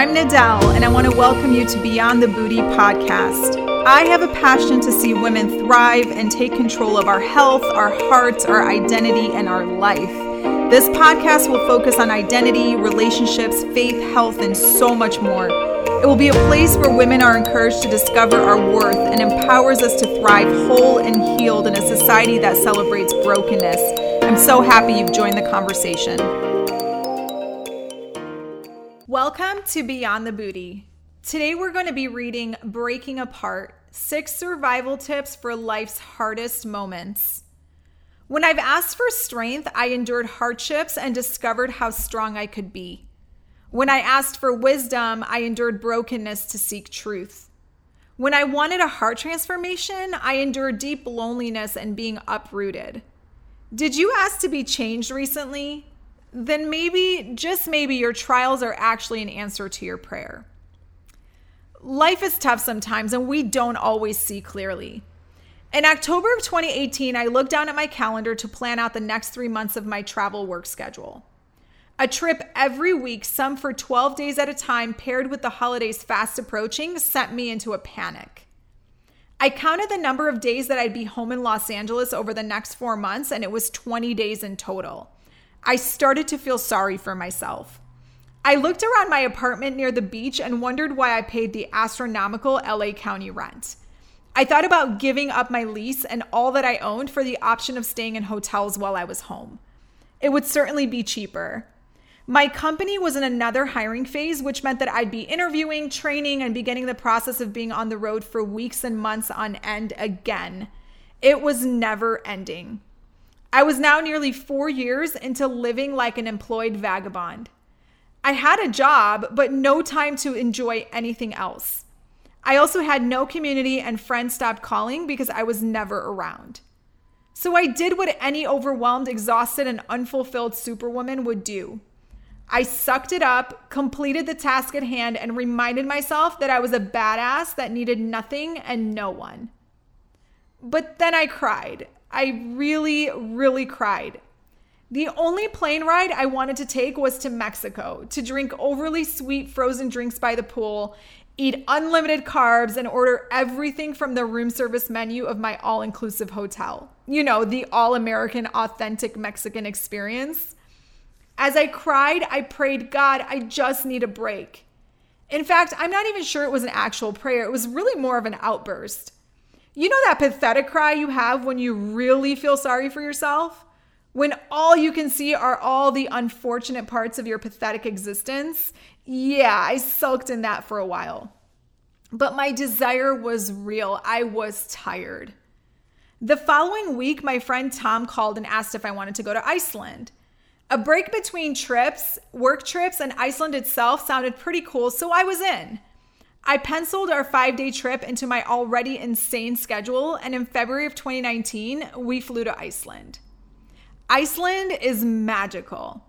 I'm Nadell, and I want to welcome you to Beyond the Booty podcast. I have a passion to see women thrive and take control of our health, our hearts, our identity, and our life. This podcast will focus on identity, relationships, faith, health, and so much more. It will be a place where women are encouraged to discover our worth and empowers us to thrive whole and healed in a society that celebrates brokenness. I'm so happy you've joined the conversation. Welcome to Beyond the Booty. Today we're going to be reading Breaking Apart Six Survival Tips for Life's Hardest Moments. When I've asked for strength, I endured hardships and discovered how strong I could be. When I asked for wisdom, I endured brokenness to seek truth. When I wanted a heart transformation, I endured deep loneliness and being uprooted. Did you ask to be changed recently? Then maybe, just maybe, your trials are actually an answer to your prayer. Life is tough sometimes, and we don't always see clearly. In October of 2018, I looked down at my calendar to plan out the next three months of my travel work schedule. A trip every week, some for 12 days at a time, paired with the holidays fast approaching, sent me into a panic. I counted the number of days that I'd be home in Los Angeles over the next four months, and it was 20 days in total. I started to feel sorry for myself. I looked around my apartment near the beach and wondered why I paid the astronomical LA County rent. I thought about giving up my lease and all that I owned for the option of staying in hotels while I was home. It would certainly be cheaper. My company was in another hiring phase, which meant that I'd be interviewing, training, and beginning the process of being on the road for weeks and months on end again. It was never ending. I was now nearly four years into living like an employed vagabond. I had a job, but no time to enjoy anything else. I also had no community, and friends stopped calling because I was never around. So I did what any overwhelmed, exhausted, and unfulfilled superwoman would do. I sucked it up, completed the task at hand, and reminded myself that I was a badass that needed nothing and no one. But then I cried. I really, really cried. The only plane ride I wanted to take was to Mexico to drink overly sweet frozen drinks by the pool, eat unlimited carbs, and order everything from the room service menu of my all inclusive hotel. You know, the all American, authentic Mexican experience. As I cried, I prayed, God, I just need a break. In fact, I'm not even sure it was an actual prayer, it was really more of an outburst. You know that pathetic cry you have when you really feel sorry for yourself? When all you can see are all the unfortunate parts of your pathetic existence? Yeah, I sulked in that for a while. But my desire was real. I was tired. The following week, my friend Tom called and asked if I wanted to go to Iceland. A break between trips, work trips, and Iceland itself sounded pretty cool, so I was in. I penciled our five day trip into my already insane schedule, and in February of 2019, we flew to Iceland. Iceland is magical.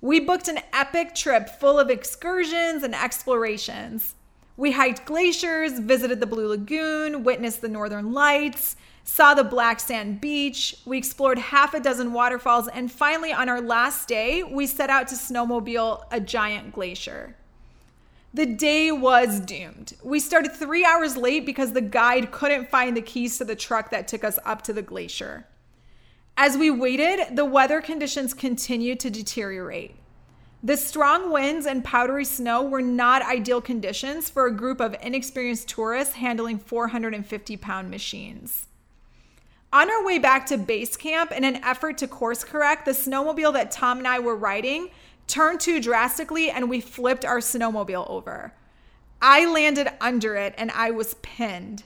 We booked an epic trip full of excursions and explorations. We hiked glaciers, visited the Blue Lagoon, witnessed the Northern Lights, saw the black sand beach. We explored half a dozen waterfalls, and finally, on our last day, we set out to snowmobile a giant glacier. The day was doomed. We started three hours late because the guide couldn't find the keys to the truck that took us up to the glacier. As we waited, the weather conditions continued to deteriorate. The strong winds and powdery snow were not ideal conditions for a group of inexperienced tourists handling 450 pound machines. On our way back to base camp, in an effort to course correct, the snowmobile that Tom and I were riding turned too drastically and we flipped our snowmobile over. I landed under it and I was pinned.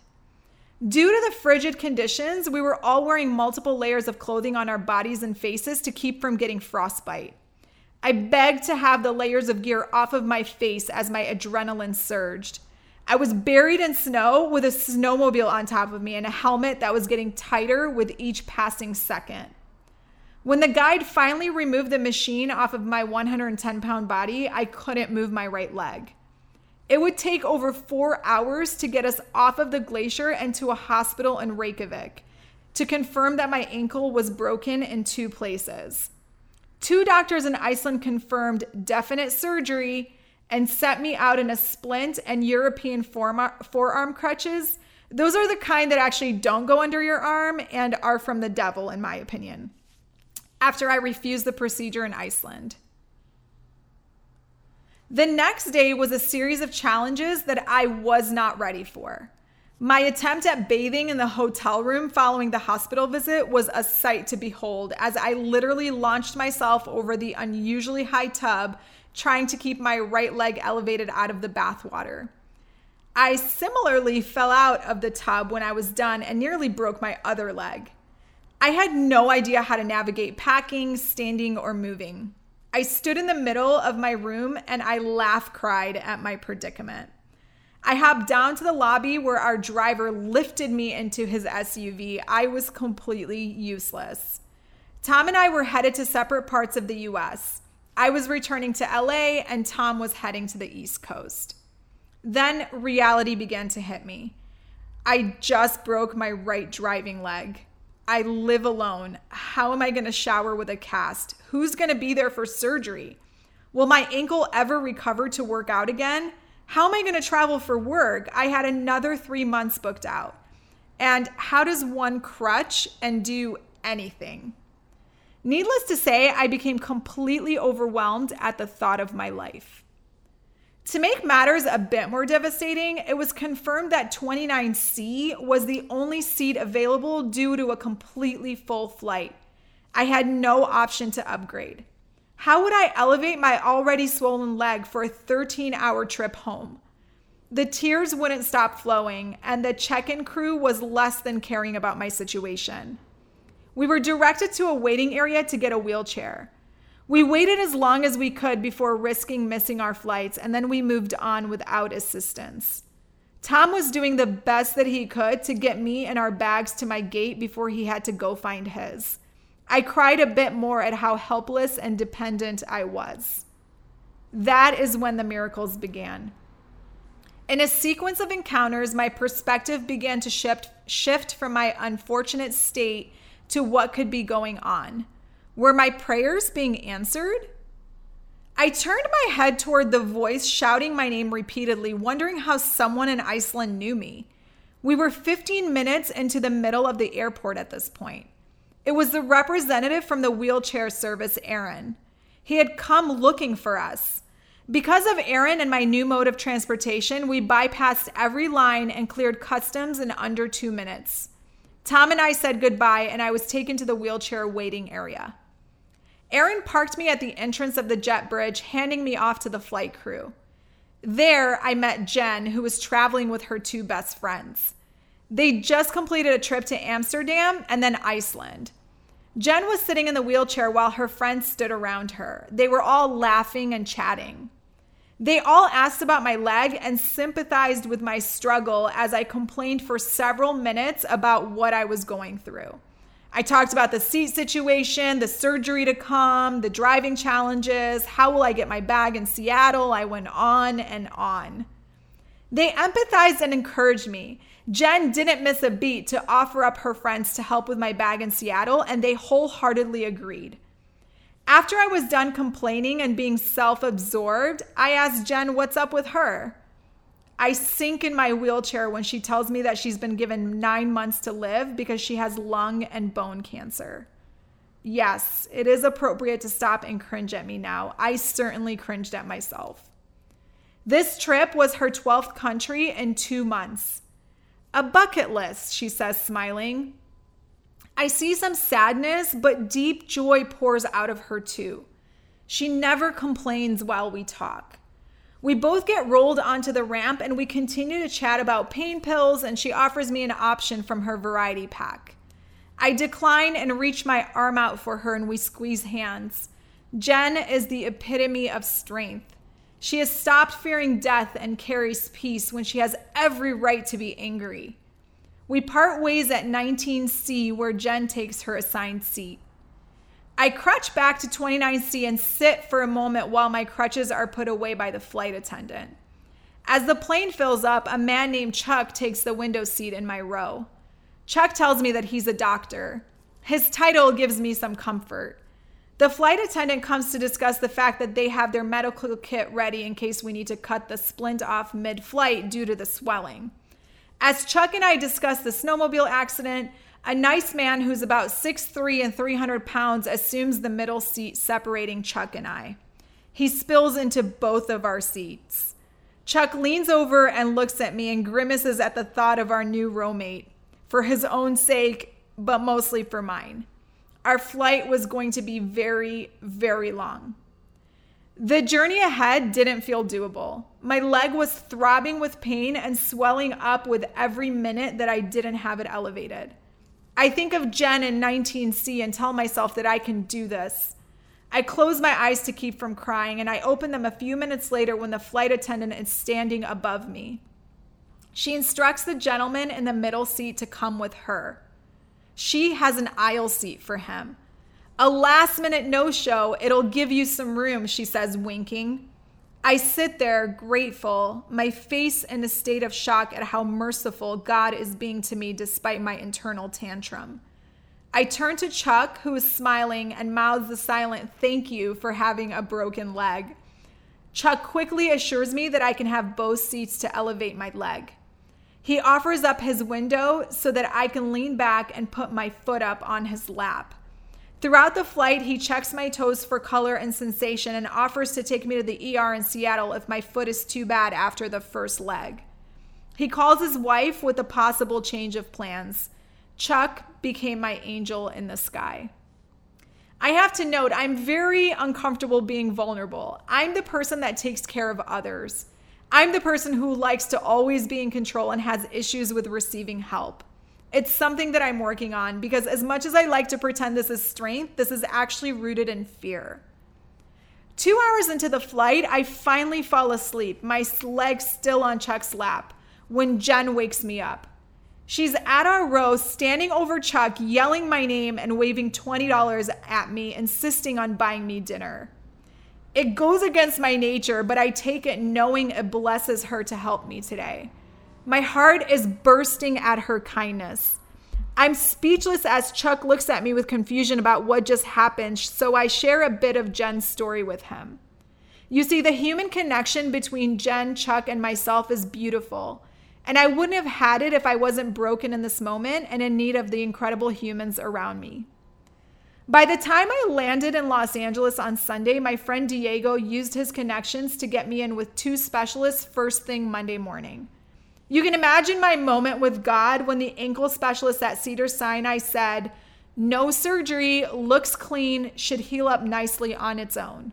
Due to the frigid conditions, we were all wearing multiple layers of clothing on our bodies and faces to keep from getting frostbite. I begged to have the layers of gear off of my face as my adrenaline surged. I was buried in snow with a snowmobile on top of me and a helmet that was getting tighter with each passing second. When the guide finally removed the machine off of my 110 pound body, I couldn't move my right leg. It would take over four hours to get us off of the glacier and to a hospital in Reykjavik to confirm that my ankle was broken in two places. Two doctors in Iceland confirmed definite surgery and sent me out in a splint and European forearm crutches. Those are the kind that actually don't go under your arm and are from the devil, in my opinion. After I refused the procedure in Iceland. The next day was a series of challenges that I was not ready for. My attempt at bathing in the hotel room following the hospital visit was a sight to behold as I literally launched myself over the unusually high tub, trying to keep my right leg elevated out of the bathwater. I similarly fell out of the tub when I was done and nearly broke my other leg. I had no idea how to navigate packing, standing, or moving. I stood in the middle of my room and I laugh cried at my predicament. I hopped down to the lobby where our driver lifted me into his SUV. I was completely useless. Tom and I were headed to separate parts of the US. I was returning to LA and Tom was heading to the East Coast. Then reality began to hit me. I just broke my right driving leg. I live alone. How am I going to shower with a cast? Who's going to be there for surgery? Will my ankle ever recover to work out again? How am I going to travel for work? I had another three months booked out. And how does one crutch and do anything? Needless to say, I became completely overwhelmed at the thought of my life. To make matters a bit more devastating, it was confirmed that 29C was the only seat available due to a completely full flight. I had no option to upgrade. How would I elevate my already swollen leg for a 13 hour trip home? The tears wouldn't stop flowing, and the check in crew was less than caring about my situation. We were directed to a waiting area to get a wheelchair. We waited as long as we could before risking missing our flights, and then we moved on without assistance. Tom was doing the best that he could to get me and our bags to my gate before he had to go find his. I cried a bit more at how helpless and dependent I was. That is when the miracles began. In a sequence of encounters, my perspective began to shift, shift from my unfortunate state to what could be going on. Were my prayers being answered? I turned my head toward the voice shouting my name repeatedly, wondering how someone in Iceland knew me. We were 15 minutes into the middle of the airport at this point. It was the representative from the wheelchair service, Aaron. He had come looking for us. Because of Aaron and my new mode of transportation, we bypassed every line and cleared customs in under two minutes. Tom and I said goodbye, and I was taken to the wheelchair waiting area. Aaron parked me at the entrance of the jet bridge, handing me off to the flight crew. There, I met Jen, who was traveling with her two best friends. They just completed a trip to Amsterdam and then Iceland. Jen was sitting in the wheelchair while her friends stood around her. They were all laughing and chatting. They all asked about my leg and sympathized with my struggle as I complained for several minutes about what I was going through. I talked about the seat situation, the surgery to come, the driving challenges, how will I get my bag in Seattle? I went on and on. They empathized and encouraged me. Jen didn't miss a beat to offer up her friends to help with my bag in Seattle, and they wholeheartedly agreed. After I was done complaining and being self absorbed, I asked Jen what's up with her. I sink in my wheelchair when she tells me that she's been given nine months to live because she has lung and bone cancer. Yes, it is appropriate to stop and cringe at me now. I certainly cringed at myself. This trip was her 12th country in two months. A bucket list, she says, smiling. I see some sadness, but deep joy pours out of her too. She never complains while we talk. We both get rolled onto the ramp and we continue to chat about pain pills, and she offers me an option from her variety pack. I decline and reach my arm out for her, and we squeeze hands. Jen is the epitome of strength. She has stopped fearing death and carries peace when she has every right to be angry. We part ways at 19C, where Jen takes her assigned seat. I crutch back to 29C and sit for a moment while my crutches are put away by the flight attendant. As the plane fills up, a man named Chuck takes the window seat in my row. Chuck tells me that he's a doctor. His title gives me some comfort. The flight attendant comes to discuss the fact that they have their medical kit ready in case we need to cut the splint off mid flight due to the swelling. As Chuck and I discuss the snowmobile accident, a nice man who's about 6'3 and 300 pounds assumes the middle seat separating Chuck and I. He spills into both of our seats. Chuck leans over and looks at me and grimaces at the thought of our new roommate, for his own sake, but mostly for mine. Our flight was going to be very, very long. The journey ahead didn't feel doable. My leg was throbbing with pain and swelling up with every minute that I didn't have it elevated. I think of Jen in 19C and tell myself that I can do this. I close my eyes to keep from crying and I open them a few minutes later when the flight attendant is standing above me. She instructs the gentleman in the middle seat to come with her. She has an aisle seat for him. A last minute no show, it'll give you some room, she says, winking. I sit there grateful, my face in a state of shock at how merciful God is being to me despite my internal tantrum. I turn to Chuck, who is smiling, and mouths the silent thank you for having a broken leg. Chuck quickly assures me that I can have both seats to elevate my leg. He offers up his window so that I can lean back and put my foot up on his lap. Throughout the flight, he checks my toes for color and sensation and offers to take me to the ER in Seattle if my foot is too bad after the first leg. He calls his wife with a possible change of plans. Chuck became my angel in the sky. I have to note, I'm very uncomfortable being vulnerable. I'm the person that takes care of others. I'm the person who likes to always be in control and has issues with receiving help. It's something that I'm working on because, as much as I like to pretend this is strength, this is actually rooted in fear. Two hours into the flight, I finally fall asleep, my leg still on Chuck's lap, when Jen wakes me up. She's at our row, standing over Chuck, yelling my name and waving $20 at me, insisting on buying me dinner. It goes against my nature, but I take it knowing it blesses her to help me today. My heart is bursting at her kindness. I'm speechless as Chuck looks at me with confusion about what just happened, so I share a bit of Jen's story with him. You see, the human connection between Jen, Chuck, and myself is beautiful. And I wouldn't have had it if I wasn't broken in this moment and in need of the incredible humans around me. By the time I landed in Los Angeles on Sunday, my friend Diego used his connections to get me in with two specialists first thing Monday morning. You can imagine my moment with God when the ankle specialist at Cedar Sinai said, No surgery, looks clean, should heal up nicely on its own.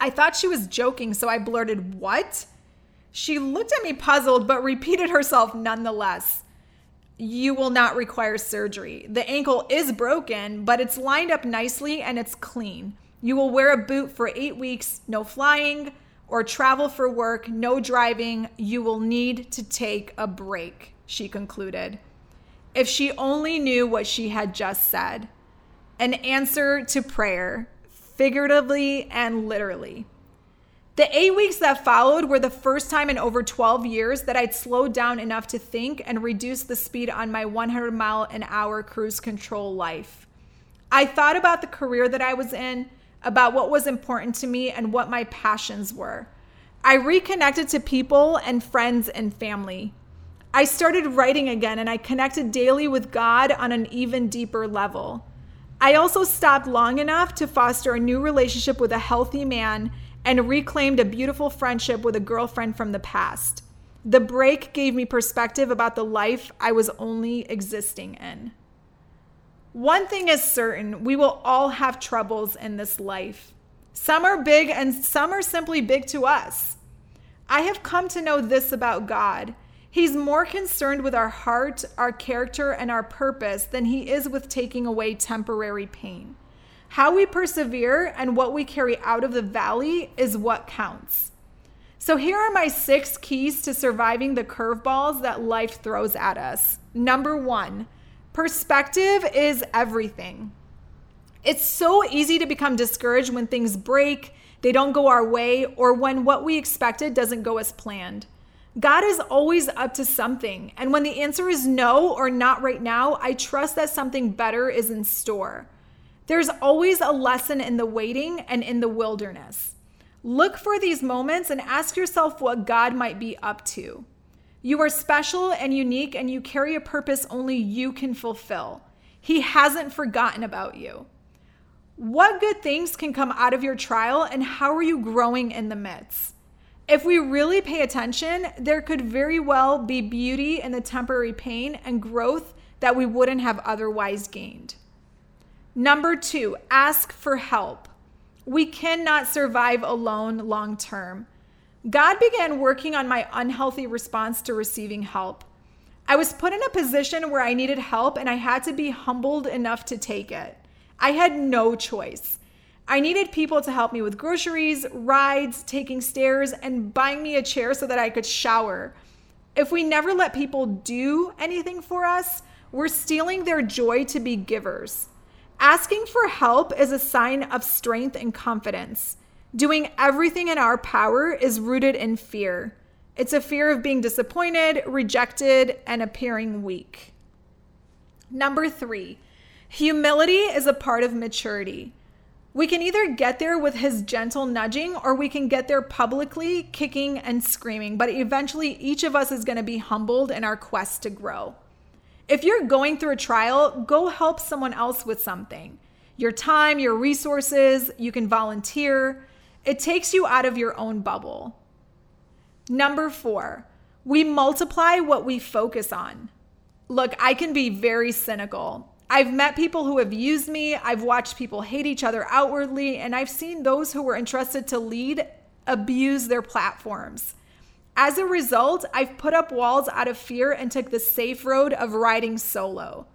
I thought she was joking, so I blurted, What? She looked at me puzzled, but repeated herself nonetheless you will not require surgery. The ankle is broken, but it's lined up nicely and it's clean. You will wear a boot for eight weeks, no flying or travel for work, no driving. You will need to take a break, she concluded. If she only knew what she had just said an answer to prayer, figuratively and literally. The eight weeks that followed were the first time in over 12 years that I'd slowed down enough to think and reduce the speed on my 100 mile an hour cruise control life. I thought about the career that I was in, about what was important to me, and what my passions were. I reconnected to people and friends and family. I started writing again and I connected daily with God on an even deeper level. I also stopped long enough to foster a new relationship with a healthy man and reclaimed a beautiful friendship with a girlfriend from the past. The break gave me perspective about the life I was only existing in. One thing is certain we will all have troubles in this life. Some are big and some are simply big to us. I have come to know this about God. He's more concerned with our heart, our character, and our purpose than he is with taking away temporary pain. How we persevere and what we carry out of the valley is what counts. So, here are my six keys to surviving the curveballs that life throws at us. Number one, perspective is everything. It's so easy to become discouraged when things break, they don't go our way, or when what we expected doesn't go as planned. God is always up to something. And when the answer is no or not right now, I trust that something better is in store. There's always a lesson in the waiting and in the wilderness. Look for these moments and ask yourself what God might be up to. You are special and unique, and you carry a purpose only you can fulfill. He hasn't forgotten about you. What good things can come out of your trial, and how are you growing in the midst? If we really pay attention, there could very well be beauty in the temporary pain and growth that we wouldn't have otherwise gained. Number two, ask for help. We cannot survive alone long term. God began working on my unhealthy response to receiving help. I was put in a position where I needed help and I had to be humbled enough to take it. I had no choice. I needed people to help me with groceries, rides, taking stairs, and buying me a chair so that I could shower. If we never let people do anything for us, we're stealing their joy to be givers. Asking for help is a sign of strength and confidence. Doing everything in our power is rooted in fear. It's a fear of being disappointed, rejected, and appearing weak. Number three, humility is a part of maturity. We can either get there with his gentle nudging or we can get there publicly, kicking and screaming. But eventually, each of us is going to be humbled in our quest to grow. If you're going through a trial, go help someone else with something. Your time, your resources, you can volunteer. It takes you out of your own bubble. Number four, we multiply what we focus on. Look, I can be very cynical. I've met people who have used me. I've watched people hate each other outwardly, and I've seen those who were entrusted to lead abuse their platforms. As a result, I've put up walls out of fear and took the safe road of riding solo.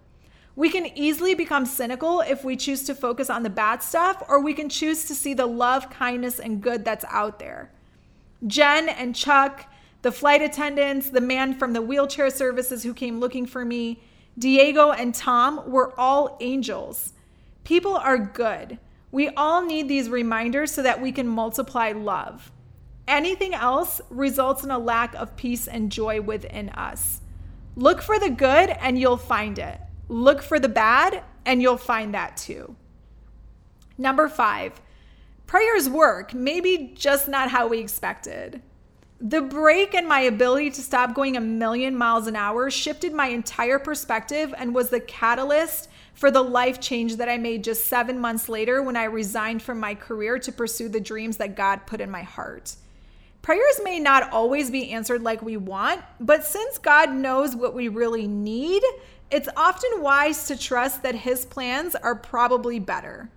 We can easily become cynical if we choose to focus on the bad stuff, or we can choose to see the love, kindness, and good that's out there. Jen and Chuck, the flight attendants, the man from the wheelchair services who came looking for me, Diego and Tom were all angels. People are good. We all need these reminders so that we can multiply love. Anything else results in a lack of peace and joy within us. Look for the good and you'll find it. Look for the bad and you'll find that too. Number five, prayers work, maybe just not how we expected. The break in my ability to stop going a million miles an hour shifted my entire perspective and was the catalyst for the life change that I made just seven months later when I resigned from my career to pursue the dreams that God put in my heart. Prayers may not always be answered like we want, but since God knows what we really need, it's often wise to trust that His plans are probably better.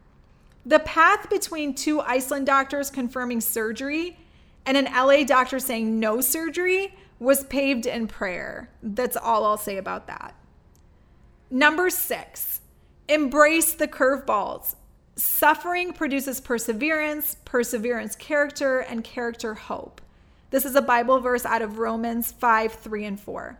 The path between two Iceland doctors confirming surgery and an LA doctor saying no surgery was paved in prayer. That's all I'll say about that. Number six, embrace the curveballs. Suffering produces perseverance, perseverance, character, and character, hope. This is a Bible verse out of Romans 5 3 and 4.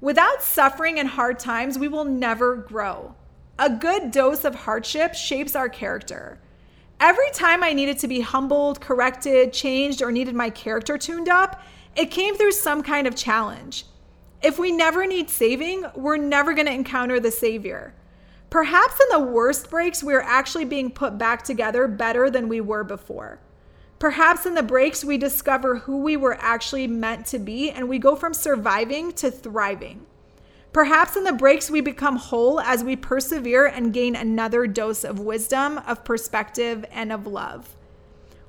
Without suffering and hard times, we will never grow. A good dose of hardship shapes our character. Every time I needed to be humbled, corrected, changed, or needed my character tuned up, it came through some kind of challenge. If we never need saving, we're never going to encounter the Savior. Perhaps in the worst breaks, we're actually being put back together better than we were before. Perhaps in the breaks, we discover who we were actually meant to be and we go from surviving to thriving. Perhaps in the breaks, we become whole as we persevere and gain another dose of wisdom, of perspective, and of love.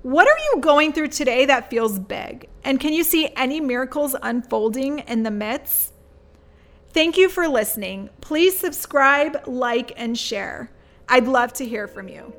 What are you going through today that feels big? And can you see any miracles unfolding in the midst? Thank you for listening. Please subscribe, like, and share. I'd love to hear from you.